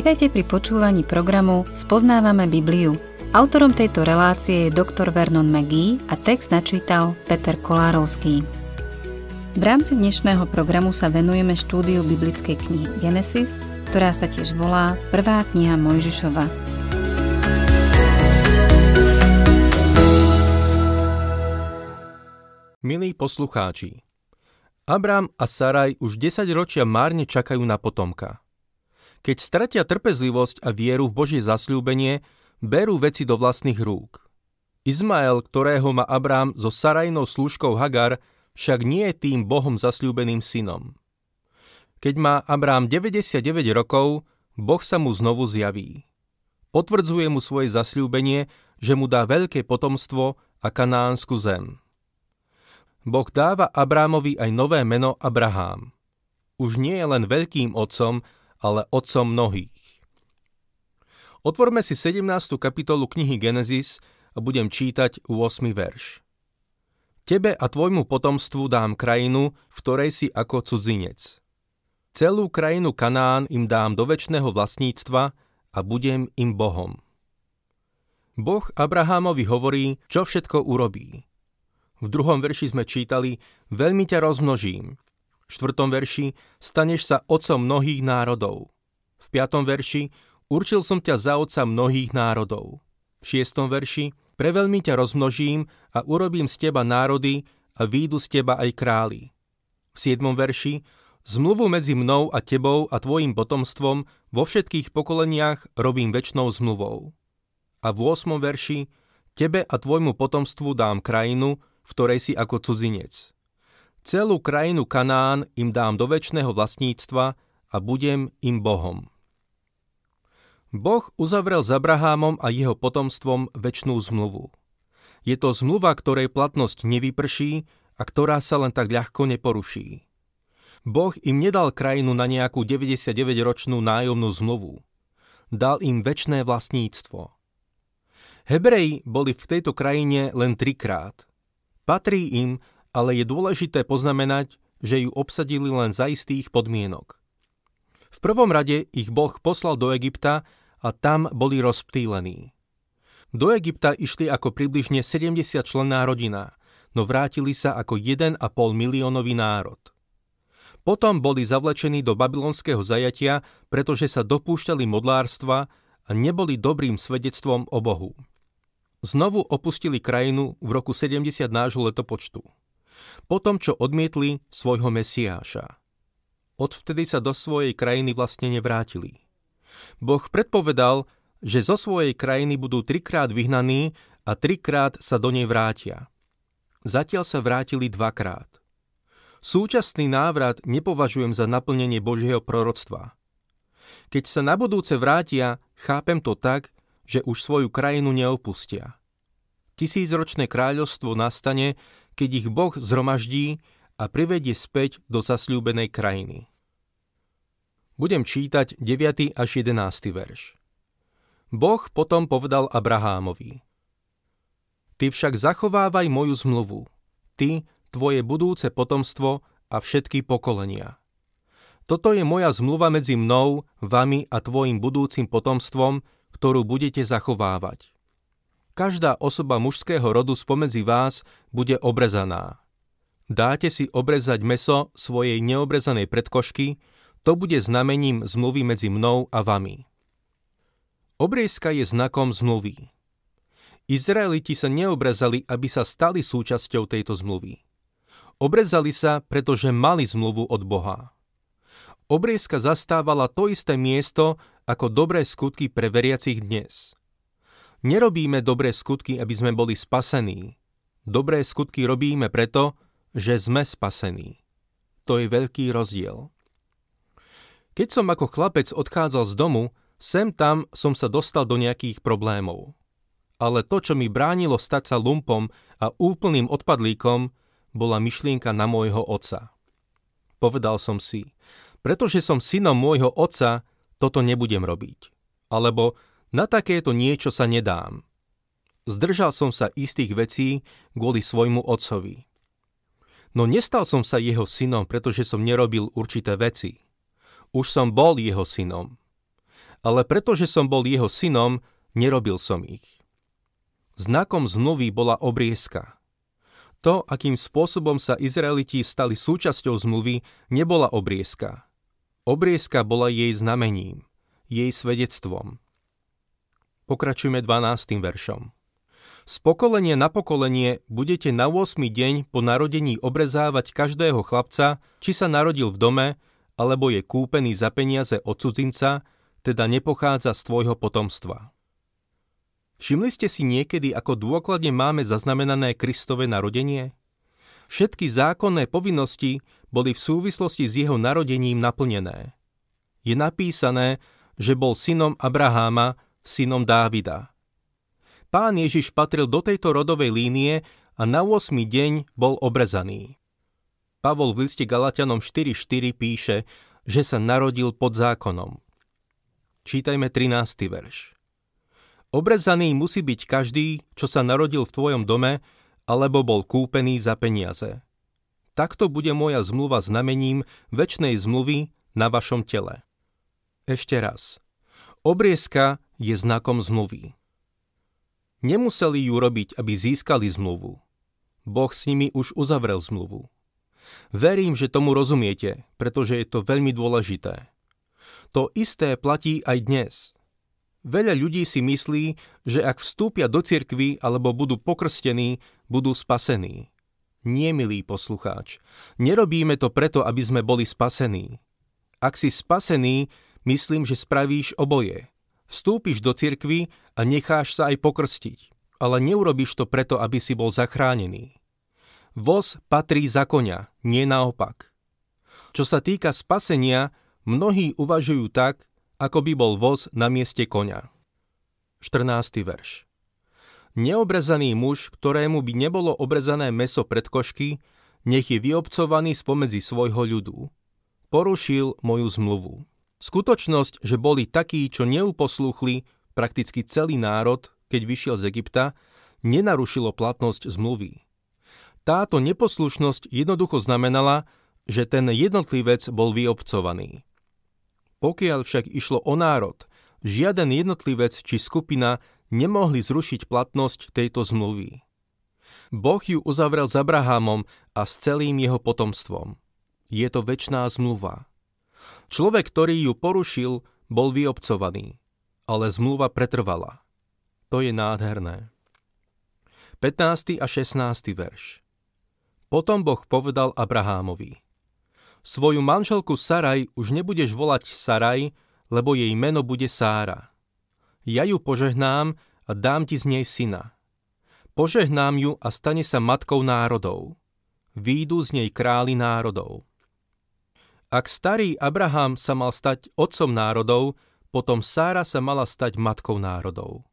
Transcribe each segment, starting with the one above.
Vitajte pri počúvaní programu Spoznávame Bibliu. Autorom tejto relácie je dr. Vernon McGee a text načítal Peter Kolárovský. V rámci dnešného programu sa venujeme štúdiu biblickej knihy Genesis, ktorá sa tiež volá Prvá kniha Mojžišova. Milí poslucháči, Abrám a Saraj už 10 ročia márne čakajú na potomka. Keď stratia trpezlivosť a vieru v Božie zasľúbenie, berú veci do vlastných rúk. Izmael, ktorého má Abrám so Sarajnou slúžkou Hagar, však nie je tým Bohom zasľúbeným synom. Keď má Abrám 99 rokov, Boh sa mu znovu zjaví. Potvrdzuje mu svoje zasľúbenie, že mu dá veľké potomstvo a kanánsku zem. Boh dáva Abrámovi aj nové meno Abrahám. Už nie je len veľkým otcom, ale otcom mnohých. Otvorme si 17. kapitolu knihy Genesis a budem čítať 8. verš. Tebe a tvojmu potomstvu dám krajinu, v ktorej si ako cudzinec. Celú krajinu Kanán im dám do väčšného vlastníctva a budem im Bohom. Boh Abrahámovi hovorí, čo všetko urobí. V druhom verši sme čítali, veľmi ťa rozmnožím, štvrtom verši staneš sa otcom mnohých národov. V piatom verši určil som ťa za otca mnohých národov. V šiestom verši preveľmi ťa rozmnožím a urobím z teba národy a výjdu z teba aj králi. V siedmom verši zmluvu medzi mnou a tebou a tvojim potomstvom vo všetkých pokoleniach robím väčšnou zmluvou. A v 8. verši tebe a tvojmu potomstvu dám krajinu, v ktorej si ako cudzinec. Celú krajinu Kanán im dám do väčšného vlastníctva a budem im Bohom. Boh uzavrel s Abrahámom a jeho potomstvom väčšnú zmluvu. Je to zmluva, ktorej platnosť nevyprší a ktorá sa len tak ľahko neporuší. Boh im nedal krajinu na nejakú 99-ročnú nájomnú zmluvu. Dal im väčšné vlastníctvo. Hebreji boli v tejto krajine len trikrát. Patrí im ale je dôležité poznamenať, že ju obsadili len za istých podmienok. V prvom rade ich Boh poslal do Egypta a tam boli rozptýlení. Do Egypta išli ako približne 70 členná rodina, no vrátili sa ako 1,5 miliónový národ. Potom boli zavlečení do babylonského zajatia, pretože sa dopúšťali modlárstva a neboli dobrým svedectvom o Bohu. Znovu opustili krajinu v roku 70 nášho letopočtu po tom, čo odmietli svojho Mesiáša. Odvtedy sa do svojej krajiny vlastne nevrátili. Boh predpovedal, že zo svojej krajiny budú trikrát vyhnaní a trikrát sa do nej vrátia. Zatiaľ sa vrátili dvakrát. Súčasný návrat nepovažujem za naplnenie Božieho proroctva. Keď sa na budúce vrátia, chápem to tak, že už svoju krajinu neopustia. Tisícročné kráľovstvo nastane, keď ich Boh zhromaždí a privedie späť do zasľúbenej krajiny. Budem čítať 9. až 11. verš. Boh potom povedal Abrahámovi. Ty však zachovávaj moju zmluvu, ty, tvoje budúce potomstvo a všetky pokolenia. Toto je moja zmluva medzi mnou, vami a tvojim budúcim potomstvom, ktorú budete zachovávať každá osoba mužského rodu spomedzi vás bude obrezaná. Dáte si obrezať meso svojej neobrezanej predkošky, to bude znamením zmluvy medzi mnou a vami. Obriezka je znakom zmluvy. Izraeliti sa neobrezali, aby sa stali súčasťou tejto zmluvy. Obrezali sa, pretože mali zmluvu od Boha. Obriezka zastávala to isté miesto ako dobré skutky pre veriacich dnes – Nerobíme dobré skutky, aby sme boli spasení. Dobré skutky robíme preto, že sme spasení. To je veľký rozdiel. Keď som ako chlapec odchádzal z domu, sem tam som sa dostal do nejakých problémov. Ale to, čo mi bránilo stať sa lumpom a úplným odpadlíkom, bola myšlienka na môjho otca. Povedal som si, pretože som synom môjho otca, toto nebudem robiť. Alebo na takéto niečo sa nedám. Zdržal som sa istých vecí kvôli svojmu otcovi. No nestal som sa jeho synom, pretože som nerobil určité veci. Už som bol jeho synom. ale pretože som bol jeho synom, nerobil som ich. Znakom zmluvy bola obriezka. To, akým spôsobom sa Izraeliti stali súčasťou zmluvy, nebola obriezka. Obriezka bola jej znamením, jej svedectvom. Pokračujme 12. veršom. Z pokolenia na pokolenie budete na 8. deň po narodení obrezávať každého chlapca, či sa narodil v dome, alebo je kúpený za peniaze od cudzinca, teda nepochádza z tvojho potomstva. Všimli ste si niekedy, ako dôkladne máme zaznamenané Kristové narodenie? Všetky zákonné povinnosti boli v súvislosti s jeho narodením naplnené. Je napísané, že bol synom Abraháma, synom Dávida. Pán Ježiš patril do tejto rodovej línie a na 8. deň bol obrezaný. Pavol v liste Galatianom 4.4 píše, že sa narodil pod zákonom. Čítajme 13. verš. Obrezaný musí byť každý, čo sa narodil v tvojom dome, alebo bol kúpený za peniaze. Takto bude moja zmluva znamením väčšnej zmluvy na vašom tele. Ešte raz. Obriezka je znakom zmluvy. Nemuseli ju robiť, aby získali zmluvu. Boh s nimi už uzavrel zmluvu. Verím, že tomu rozumiete, pretože je to veľmi dôležité. To isté platí aj dnes – Veľa ľudí si myslí, že ak vstúpia do cirkvy alebo budú pokrstení, budú spasení. Nie, milý poslucháč, nerobíme to preto, aby sme boli spasení. Ak si spasený, myslím, že spravíš oboje. Vstúpiš do cirkvy a necháš sa aj pokrstiť, ale neurobiš to preto, aby si bol zachránený. Voz patrí za konia, nie naopak. Čo sa týka spasenia, mnohí uvažujú tak, ako by bol voz na mieste konia. 14. verš Neobrezaný muž, ktorému by nebolo obrezané meso pred košky, nech je vyobcovaný spomedzi svojho ľudu. Porušil moju zmluvu. Skutočnosť, že boli takí, čo neuposlúchli prakticky celý národ, keď vyšiel z Egypta, nenarušilo platnosť zmluvy. Táto neposlušnosť jednoducho znamenala, že ten jednotlivec bol vyobcovaný. Pokiaľ však išlo o národ, žiaden jednotlivec či skupina nemohli zrušiť platnosť tejto zmluvy. Boh ju uzavrel s Abrahamom a s celým jeho potomstvom. Je to väčšiná zmluva. Človek, ktorý ju porušil, bol vyobcovaný, ale zmluva pretrvala. To je nádherné. 15. a 16. verš Potom Boh povedal Abrahámovi – Svoju manželku Saraj už nebudeš volať Saraj, lebo jej meno bude Sára. Ja ju požehnám a dám ti z nej syna. Požehnám ju a stane sa matkou národov. Výjdu z nej králi národov. Ak starý Abraham sa mal stať otcom národov, potom Sára sa mala stať matkou národov.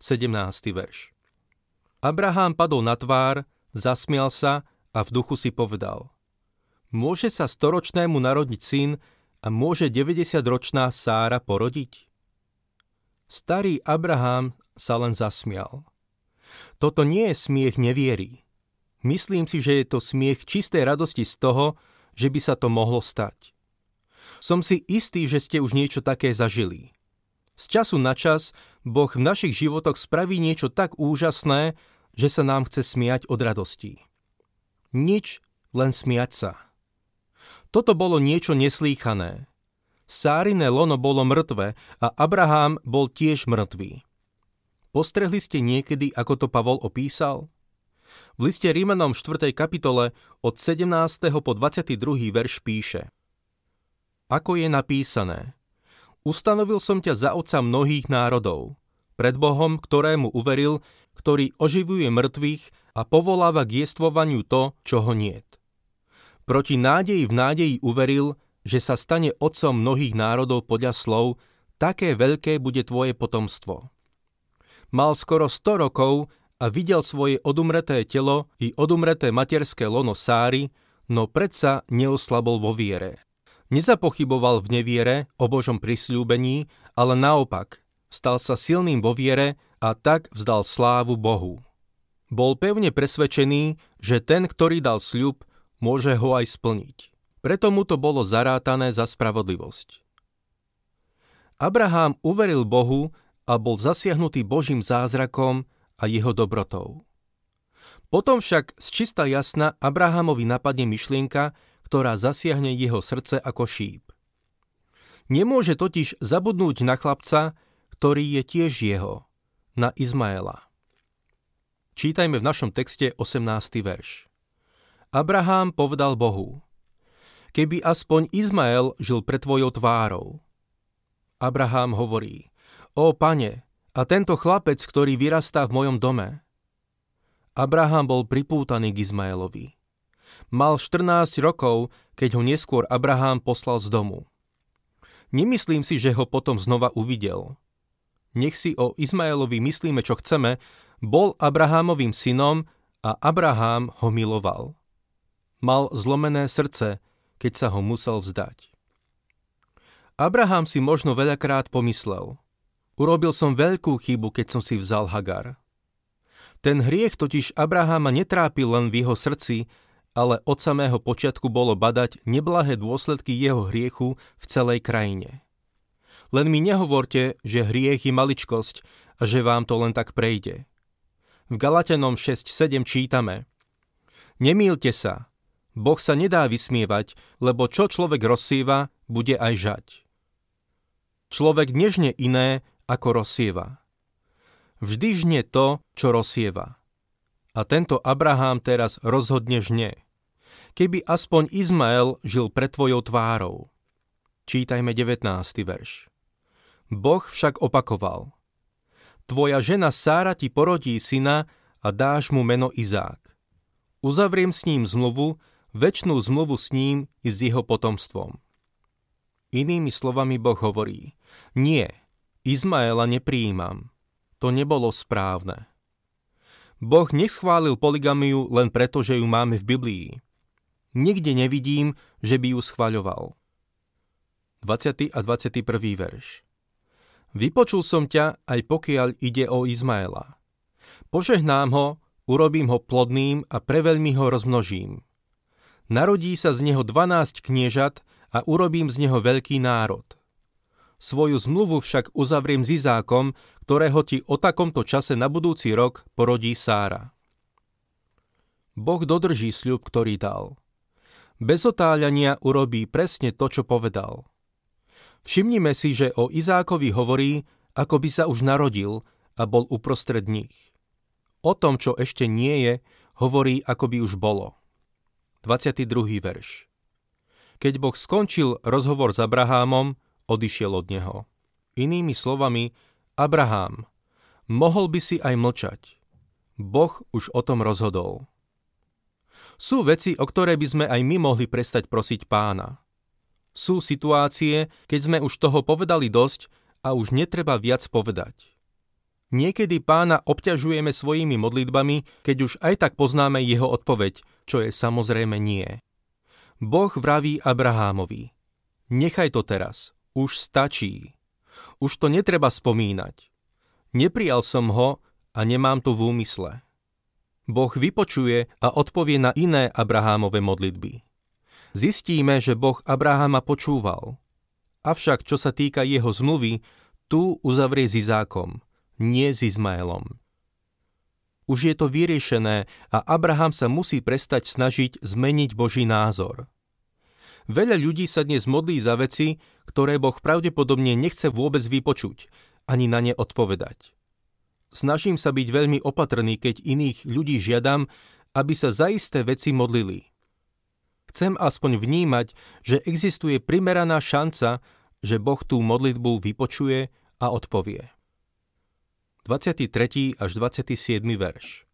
17. verš Abraham padol na tvár, zasmial sa a v duchu si povedal – Môže sa storočnému narodiť syn a môže 90-ročná Sára porodiť? Starý Abraham sa len zasmial. Toto nie je smiech neviery. Myslím si, že je to smiech čistej radosti z toho, že by sa to mohlo stať. Som si istý, že ste už niečo také zažili. Z času na čas Boh v našich životoch spraví niečo tak úžasné, že sa nám chce smiať od radosti. Nič, len smiať sa. Toto bolo niečo neslýchané. Sárine lono bolo mŕtve a Abraham bol tiež mŕtvý. Postrehli ste niekedy, ako to Pavol opísal? V liste Rímanom 4. kapitole od 17. po 22. verš píše Ako je napísané Ustanovil som ťa za otca mnohých národov, pred Bohom, ktorému uveril, ktorý oživuje mŕtvych a povoláva k jestvovaniu to, čo ho niet. Proti nádeji v nádeji uveril, že sa stane otcom mnohých národov podľa slov, také veľké bude tvoje potomstvo. Mal skoro 100 rokov a videl svoje odumreté telo i odumreté materské lono Sáry, no predsa neoslabol vo viere. Nezapochyboval v neviere o Božom prisľúbení, ale naopak, stal sa silným vo viere a tak vzdal slávu Bohu. Bol pevne presvedčený, že ten, ktorý dal sľub, môže ho aj splniť. Preto mu to bolo zarátané za spravodlivosť. Abraham uveril Bohu a bol zasiahnutý Božím zázrakom a jeho dobrotou. Potom však z čista jasna Abrahamovi napadne myšlienka, ktorá zasiahne jeho srdce ako šíp. Nemôže totiž zabudnúť na chlapca, ktorý je tiež jeho, na Izmaela. Čítajme v našom texte 18. verš. Abraham povedal Bohu, keby aspoň Izmael žil pred tvojou tvárou. Abraham hovorí, o pane, a tento chlapec, ktorý vyrastá v mojom dome. Abraham bol pripútaný k Izmaelovi. Mal 14 rokov, keď ho neskôr Abraham poslal z domu. Nemyslím si, že ho potom znova uvidel. Nech si o Izmaelovi myslíme, čo chceme, bol Abrahámovým synom a Abraham ho miloval. Mal zlomené srdce, keď sa ho musel vzdať. Abraham si možno veľakrát pomyslel. Urobil som veľkú chybu, keď som si vzal Hagar. Ten hriech totiž Abrahama netrápil len v jeho srdci, ale od samého počiatku bolo badať neblahé dôsledky jeho hriechu v celej krajine. Len mi nehovorte, že hriech je maličkosť a že vám to len tak prejde. V Galatenom 6.7 čítame Nemýlte sa, Boh sa nedá vysmievať, lebo čo človek rozsieva, bude aj žať. Človek nežne iné, ako rozsieva. Vždy žne to, čo rozsieva. A tento Abraham teraz rozhodne žne. Keby aspoň Izmael žil pred tvojou tvárou. Čítajme 19. verš. Boh však opakoval. Tvoja žena Sára ti porodí syna a dáš mu meno Izák. Uzavriem s ním zmluvu, väčšnú zmluvu s ním i s jeho potomstvom. Inými slovami Boh hovorí, nie, Izmaela neprijímam. To nebolo správne. Boh neschválil poligamiu len preto, že ju máme v Biblii. Nikde nevidím, že by ju schváľoval. 20. a 21. verš Vypočul som ťa, aj pokiaľ ide o Izmaela. Požehnám ho, urobím ho plodným a preveľmi ho rozmnožím. Narodí sa z neho 12 kniežat a urobím z neho veľký národ. Svoju zmluvu však uzavriem s Izákom, ktorého ti o takomto čase na budúci rok porodí Sára. Boh dodrží sľub, ktorý dal. Bez otáľania urobí presne to, čo povedal. Všimnime si, že o Izákovi hovorí, ako by sa už narodil a bol uprostred nich. O tom, čo ešte nie je, hovorí, ako by už bolo. 22. verš. Keď Boh skončil rozhovor s Abrahámom, odišiel od neho. Inými slovami, Abraham, mohol by si aj mlčať. Boh už o tom rozhodol. Sú veci, o ktoré by sme aj my mohli prestať prosiť pána. Sú situácie, keď sme už toho povedali dosť a už netreba viac povedať. Niekedy pána obťažujeme svojimi modlitbami, keď už aj tak poznáme jeho odpoveď, čo je samozrejme nie. Boh vraví Abrahámovi, nechaj to teraz, už stačí. Už to netreba spomínať. Neprijal som ho a nemám to v úmysle. Boh vypočuje a odpovie na iné Abrahámove modlitby. Zistíme, že Boh Abrahama počúval. Avšak čo sa týka jeho zmluvy, tu uzavrie s Izákom – nie s Izmaelom. Už je to vyriešené a Abraham sa musí prestať snažiť zmeniť Boží názor. Veľa ľudí sa dnes modlí za veci, ktoré Boh pravdepodobne nechce vôbec vypočuť, ani na ne odpovedať. Snažím sa byť veľmi opatrný, keď iných ľudí žiadam, aby sa za isté veci modlili. Chcem aspoň vnímať, že existuje primeraná šanca, že Boh tú modlitbu vypočuje a odpovie. 23. až 27. verš.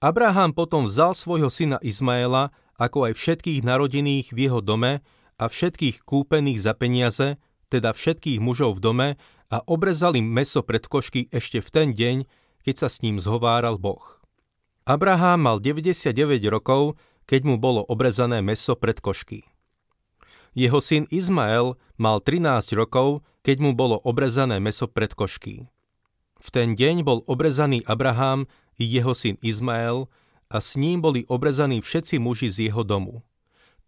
Abraham potom vzal svojho syna Izmaela, ako aj všetkých narodených v jeho dome a všetkých kúpených za peniaze, teda všetkých mužov v dome a obrezal im meso pred košky ešte v ten deň, keď sa s ním zhováral Boh. Abraham mal 99 rokov, keď mu bolo obrezané meso pred košky. Jeho syn Izmael mal 13 rokov, keď mu bolo obrezané meso pred košky. V ten deň bol obrezaný Abraham i jeho syn Izmael a s ním boli obrezaní všetci muži z jeho domu.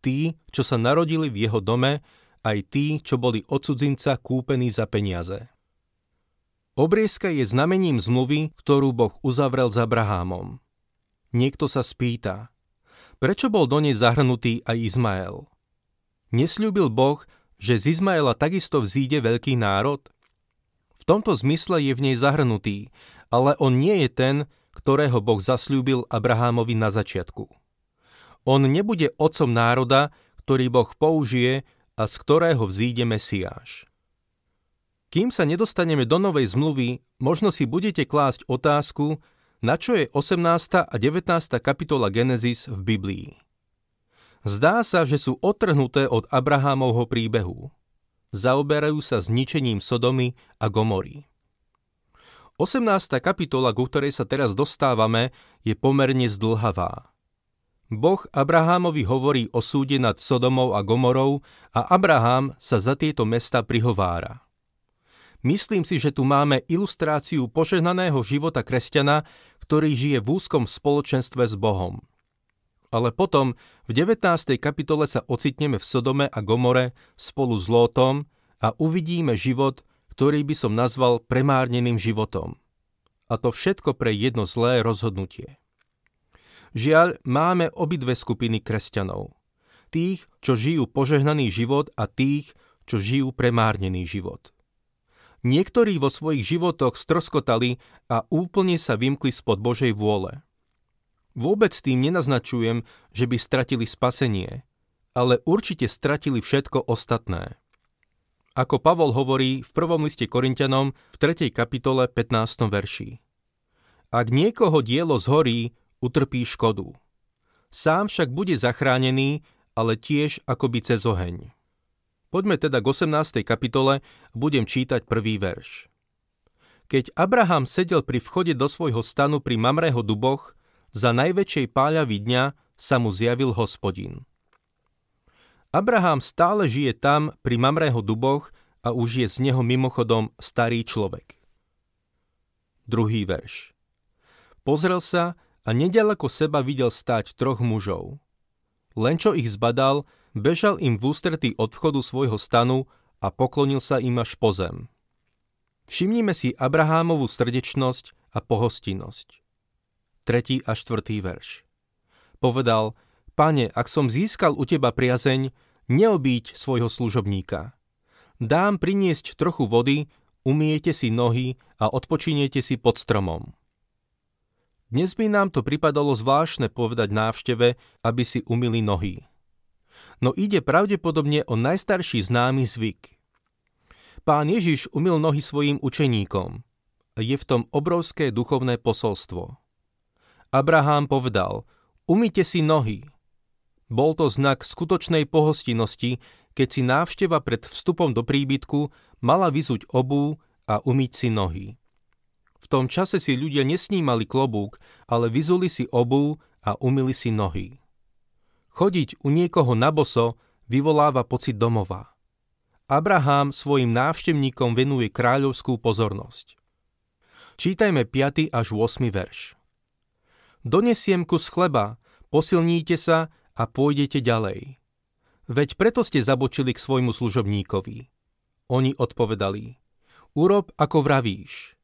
Tí, čo sa narodili v jeho dome aj tí, čo boli od cudzinca kúpení za peniaze. Obriezka je znamením zmluvy, ktorú Boh uzavrel s Abrahámom. Niekto sa spýta, prečo bol do nej zahrnutý aj Izmael? Nesľúbil Boh, že z Izmaela takisto vzíde veľký národ? V tomto zmysle je v nej zahrnutý, ale on nie je ten, ktorého Boh zasľúbil Abrahámovi na začiatku. On nebude otcom národa, ktorý Boh použije a z ktorého vzíde Mesiáš. Kým sa nedostaneme do novej zmluvy, možno si budete klásť otázku, na čo je 18. a 19. kapitola Genesis v Biblii. Zdá sa, že sú odtrhnuté od Abrahámovho príbehu. Zaoberajú sa zničením Sodomy a Gomory. 18. kapitola, ku ktorej sa teraz dostávame, je pomerne zdlhavá. Boh Abrahámovi hovorí o súde nad Sodomou a Gomorou a Abraham sa za tieto mesta prihovára. Myslím si, že tu máme ilustráciu požehnaného života kresťana, ktorý žije v úzkom spoločenstve s Bohom. Ale potom v 19. kapitole sa ocitneme v Sodome a Gomore spolu s Lótom a uvidíme život, ktorý by som nazval premárneným životom. A to všetko pre jedno zlé rozhodnutie. Žiaľ, máme obidve skupiny kresťanov. Tých, čo žijú požehnaný život a tých, čo žijú premárnený život. Niektorí vo svojich životoch stroskotali a úplne sa vymkli spod Božej vôle. Vôbec tým nenaznačujem, že by stratili spasenie, ale určite stratili všetko ostatné. Ako Pavol hovorí v prvom liste Korintianom v 3. kapitole 15. verši. Ak niekoho dielo zhorí, utrpí škodu. Sám však bude zachránený, ale tiež akoby cez oheň. Poďme teda k 18. kapitole, budem čítať prvý verš. Keď Abraham sedel pri vchode do svojho stanu pri Mamreho duboch, za najväčšej páľavy dňa sa mu zjavil hospodin. Abraham stále žije tam pri Mamreho duboch a už je z neho mimochodom starý človek. Druhý verš. Pozrel sa a nedaleko seba videl stáť troch mužov. Len čo ich zbadal, Bežal im v ústretí od vchodu svojho stanu a poklonil sa im až po zem. Všimnime si Abrahámovú srdečnosť a pohostinnosť. 3. a 4. verš. Povedal, Pane, ak som získal u teba priazeň, neobíď svojho služobníka. Dám priniesť trochu vody, umiete si nohy a odpočiniete si pod stromom. Dnes by nám to pripadalo zvláštne povedať návšteve, aby si umili nohy no ide pravdepodobne o najstarší známy zvyk. Pán Ježiš umil nohy svojim učeníkom. Je v tom obrovské duchovné posolstvo. Abraham povedal, umite si nohy. Bol to znak skutočnej pohostinnosti, keď si návšteva pred vstupom do príbytku mala vyzuť obú a umyť si nohy. V tom čase si ľudia nesnímali klobúk, ale vyzuli si obú a umili si nohy. Chodiť u niekoho na boso vyvoláva pocit domova. Abraham svojim návštevníkom venuje kráľovskú pozornosť. Čítajme 5. až 8. verš. Donesiem kus chleba, posilníte sa a pôjdete ďalej. Veď preto ste zabočili k svojmu služobníkovi. Oni odpovedali, urob ako vravíš.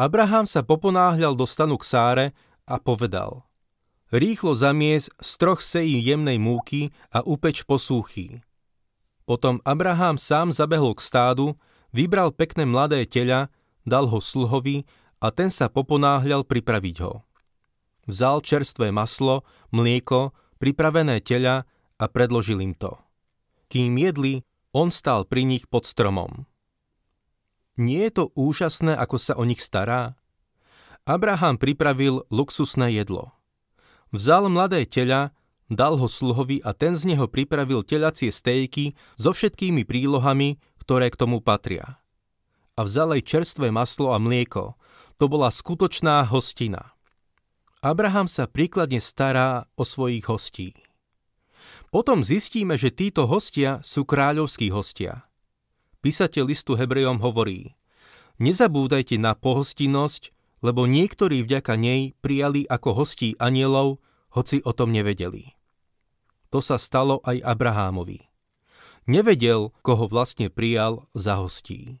Abraham sa poponáhľal do stanu k Sáre a povedal – Rýchlo zamies z troch sejí jemnej múky a upeč posúchy. Potom Abraham sám zabehol k stádu, vybral pekné mladé teľa, dal ho sluhovi a ten sa poponáhľal pripraviť ho. Vzal čerstvé maslo, mlieko, pripravené teľa a predložil im to. Kým jedli, on stál pri nich pod stromom. Nie je to úžasné, ako sa o nich stará? Abraham pripravil luxusné jedlo – Vzal mladé teľa, dal ho sluhovi a ten z neho pripravil telacie stejky so všetkými prílohami, ktoré k tomu patria. A vzal aj čerstvé maslo a mlieko. To bola skutočná hostina. Abraham sa príkladne stará o svojich hostí. Potom zistíme, že títo hostia sú kráľovskí hostia. Písateľ listu Hebrejom hovorí Nezabúdajte na pohostinnosť, lebo niektorí vďaka nej prijali ako hostí anielov, hoci o tom nevedeli. To sa stalo aj Abrahámovi. nevedel, koho vlastne prijal za hostí.